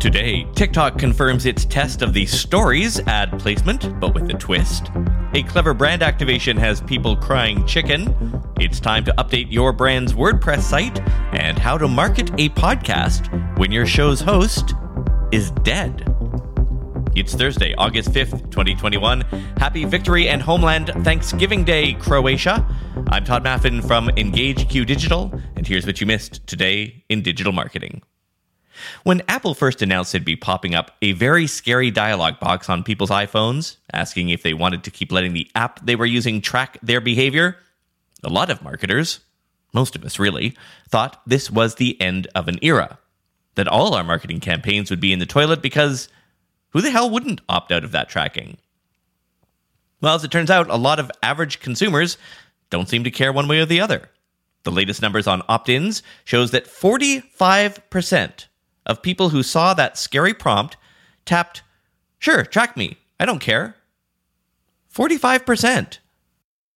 Today, TikTok confirms its test of the stories ad placement, but with a twist. A clever brand activation has people crying chicken. It's time to update your brand's WordPress site and how to market a podcast when your show's host is dead. It's Thursday, August 5th, 2021. Happy Victory and Homeland Thanksgiving Day, Croatia. I'm Tod Maffin from EngageQ Digital, and here's what you missed today in digital marketing. When Apple first announced it'd be popping up a very scary dialog box on people's iPhones, asking if they wanted to keep letting the app they were using track their behavior, a lot of marketers, most of us really, thought this was the end of an era. That all our marketing campaigns would be in the toilet because who the hell wouldn't opt out of that tracking? Well, as it turns out, a lot of average consumers don't seem to care one way or the other. The latest numbers on opt ins shows that 45% of people who saw that scary prompt tapped, Sure, track me. I don't care. 45%.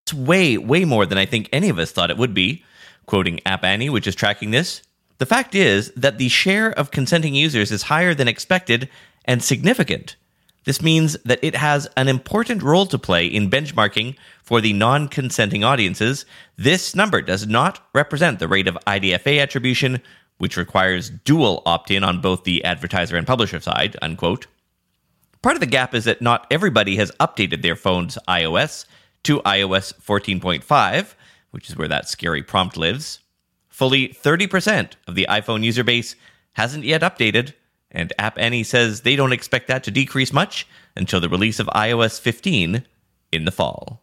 It's way, way more than I think any of us thought it would be. Quoting App Annie, which is tracking this, the fact is that the share of consenting users is higher than expected and significant. This means that it has an important role to play in benchmarking for the non consenting audiences. This number does not represent the rate of IDFA attribution, which requires dual opt in on both the advertiser and publisher side, unquote. Part of the gap is that not everybody has updated their phone's iOS to iOS 14.5, which is where that scary prompt lives. Fully 30% of the iPhone user base hasn't yet updated, and App Annie says they don't expect that to decrease much until the release of iOS 15 in the fall.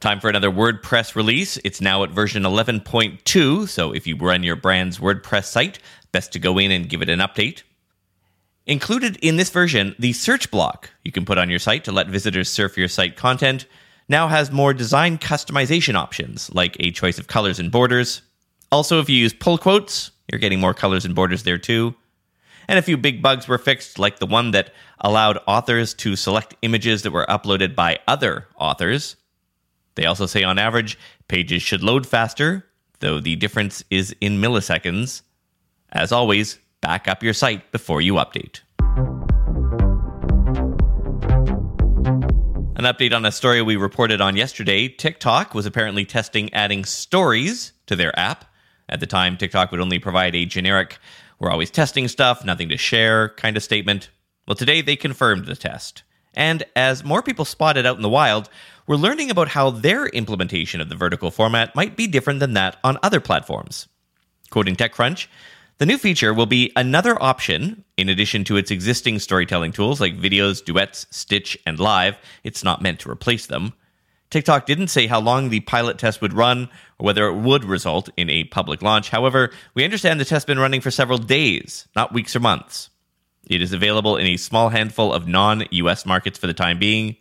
Time for another WordPress release. It's now at version 11.2, so if you run your brand's WordPress site, best to go in and give it an update. Included in this version, the search block you can put on your site to let visitors surf your site content now has more design customization options, like a choice of colors and borders. Also, if you use pull quotes, you're getting more colors and borders there too. And a few big bugs were fixed, like the one that allowed authors to select images that were uploaded by other authors. They also say on average, pages should load faster, though the difference is in milliseconds. As always, back up your site before you update. An update on a story we reported on yesterday TikTok was apparently testing adding stories to their app. At the time, TikTok would only provide a generic, we're always testing stuff, nothing to share kind of statement. Well, today they confirmed the test. And as more people spotted out in the wild, we're learning about how their implementation of the vertical format might be different than that on other platforms. Quoting TechCrunch, the new feature will be another option in addition to its existing storytelling tools like videos, duets, Stitch, and Live. It's not meant to replace them. TikTok didn't say how long the pilot test would run or whether it would result in a public launch. However, we understand the test has been running for several days, not weeks or months. It is available in a small handful of non US markets for the time being.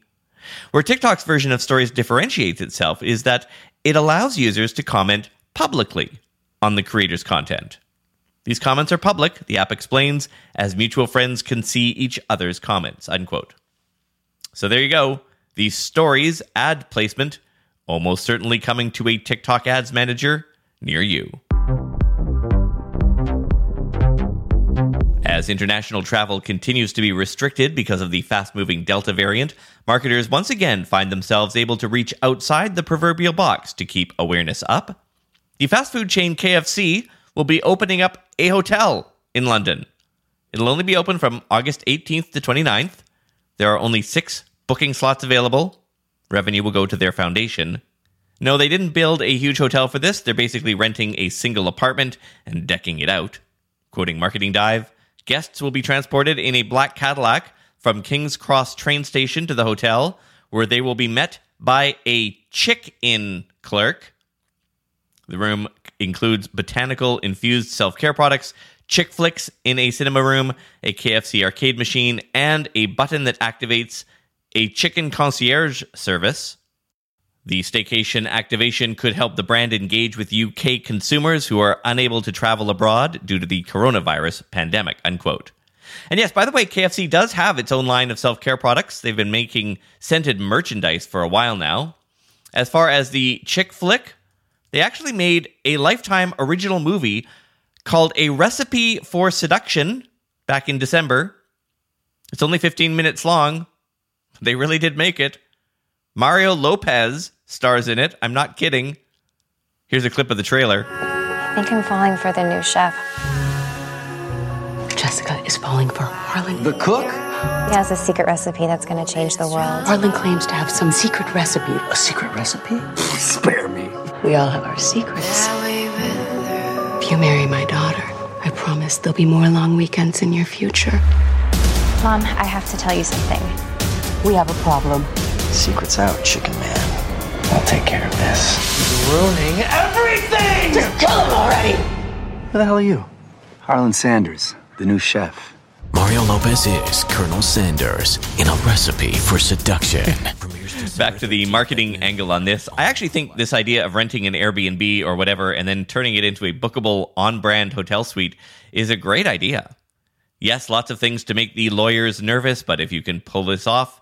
Where TikTok's version of stories differentiates itself is that it allows users to comment publicly on the creator's content. These comments are public, the app explains, as mutual friends can see each other's comments. Unquote. So there you go. The stories ad placement almost certainly coming to a TikTok ads manager near you. As international travel continues to be restricted because of the fast moving Delta variant, marketers once again find themselves able to reach outside the proverbial box to keep awareness up. The fast food chain KFC will be opening up a hotel in London. It'll only be open from August 18th to 29th. There are only six booking slots available. Revenue will go to their foundation. No, they didn't build a huge hotel for this. They're basically renting a single apartment and decking it out. Quoting Marketing Dive, Guests will be transported in a black Cadillac from King's Cross train station to the hotel, where they will be met by a chick in clerk. The room includes botanical infused self care products, chick flicks in a cinema room, a KFC arcade machine, and a button that activates a chicken concierge service. The staycation activation could help the brand engage with UK consumers who are unable to travel abroad due to the coronavirus pandemic, unquote. And yes, by the way, KFC does have its own line of self care products. They've been making scented merchandise for a while now. As far as the chick flick, they actually made a lifetime original movie called A Recipe for Seduction back in December. It's only 15 minutes long. They really did make it. Mario Lopez stars in it. I'm not kidding. Here's a clip of the trailer. I think I'm falling for the new chef. Jessica is falling for Harlan. The cook? He has a secret recipe that's going to change the world. Harlan claims to have some secret recipe. A secret recipe? Spare me. We all have our secrets. If you marry my daughter, I promise there'll be more long weekends in your future. Mom, I have to tell you something. We have a problem. Secret's out, chicken man. I'll take care of this. He's ruining everything! Just Kill him already! Who the hell are you? Harlan Sanders, the new chef. Mario Lopez is Colonel Sanders in a recipe for seduction. Back to the marketing angle on this. I actually think this idea of renting an Airbnb or whatever and then turning it into a bookable on brand hotel suite is a great idea. Yes, lots of things to make the lawyers nervous, but if you can pull this off,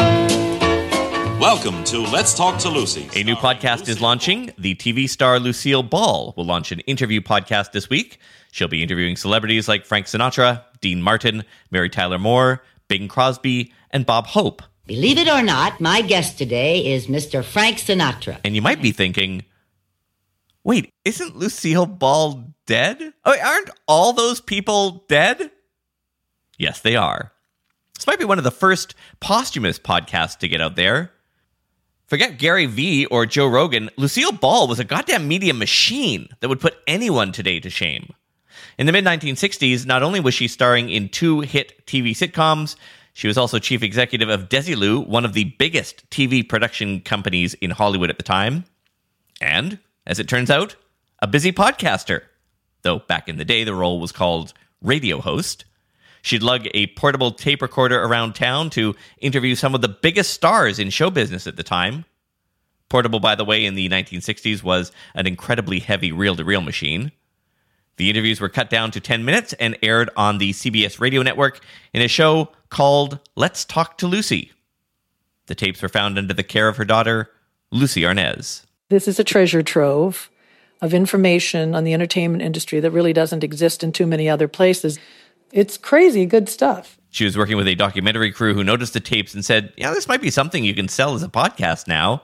Welcome to Let's Talk to Lucy. A new podcast is launching. The TV star Lucille Ball will launch an interview podcast this week. She'll be interviewing celebrities like Frank Sinatra, Dean Martin, Mary Tyler Moore, Bing Crosby, and Bob Hope. Believe it or not, my guest today is Mr. Frank Sinatra. And you might be thinking, wait, isn't Lucille Ball dead? Oh, aren't all those people dead? Yes, they are. This might be one of the first posthumous podcasts to get out there. Forget Gary Vee or Joe Rogan, Lucille Ball was a goddamn media machine that would put anyone today to shame. In the mid 1960s, not only was she starring in two hit TV sitcoms, she was also chief executive of Desilu, one of the biggest TV production companies in Hollywood at the time. And, as it turns out, a busy podcaster. Though back in the day, the role was called radio host. She'd lug a portable tape recorder around town to interview some of the biggest stars in show business at the time. Portable, by the way, in the 1960s was an incredibly heavy reel to reel machine. The interviews were cut down to 10 minutes and aired on the CBS radio network in a show called Let's Talk to Lucy. The tapes were found under the care of her daughter, Lucie Arnaz. This is a treasure trove of information on the entertainment industry that really doesn't exist in too many other places. It's crazy good stuff. She was working with a documentary crew who noticed the tapes and said, Yeah, this might be something you can sell as a podcast now.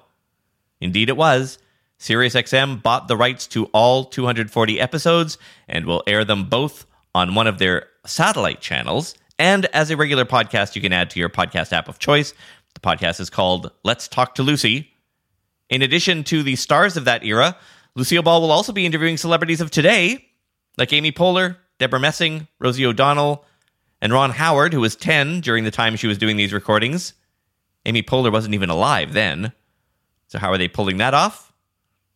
Indeed, it was. SiriusXM bought the rights to all 240 episodes and will air them both on one of their satellite channels. And as a regular podcast, you can add to your podcast app of choice. The podcast is called Let's Talk to Lucy. In addition to the stars of that era, Lucille Ball will also be interviewing celebrities of today, like Amy Poehler, Deborah Messing, Rosie O'Donnell, and Ron Howard, who was 10 during the time she was doing these recordings. Amy Poehler wasn't even alive then. So, how are they pulling that off?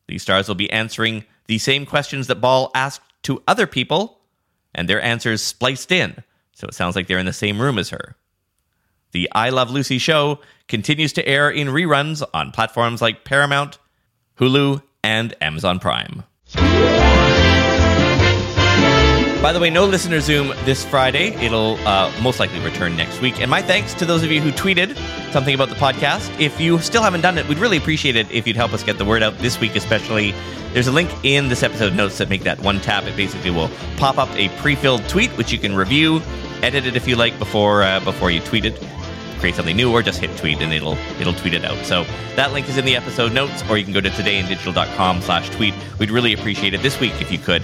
These stars will be answering the same questions that Ball asked to other people, and their answers spliced in, so it sounds like they're in the same room as her. The I Love Lucy show continues to air in reruns on platforms like Paramount, Hulu, and Amazon Prime. By the way, no listener Zoom this Friday. It'll uh, most likely return next week. And my thanks to those of you who tweeted something about the podcast. If you still haven't done it, we'd really appreciate it if you'd help us get the word out this week, especially. There's a link in this episode notes that make that one tap. It basically will pop up a pre-filled tweet, which you can review, edit it if you like before uh, before you tweet it create something new or just hit tweet and it'll it'll tweet it out. So that link is in the episode notes or you can go to todayindigital.com slash tweet. We'd really appreciate it this week if you could.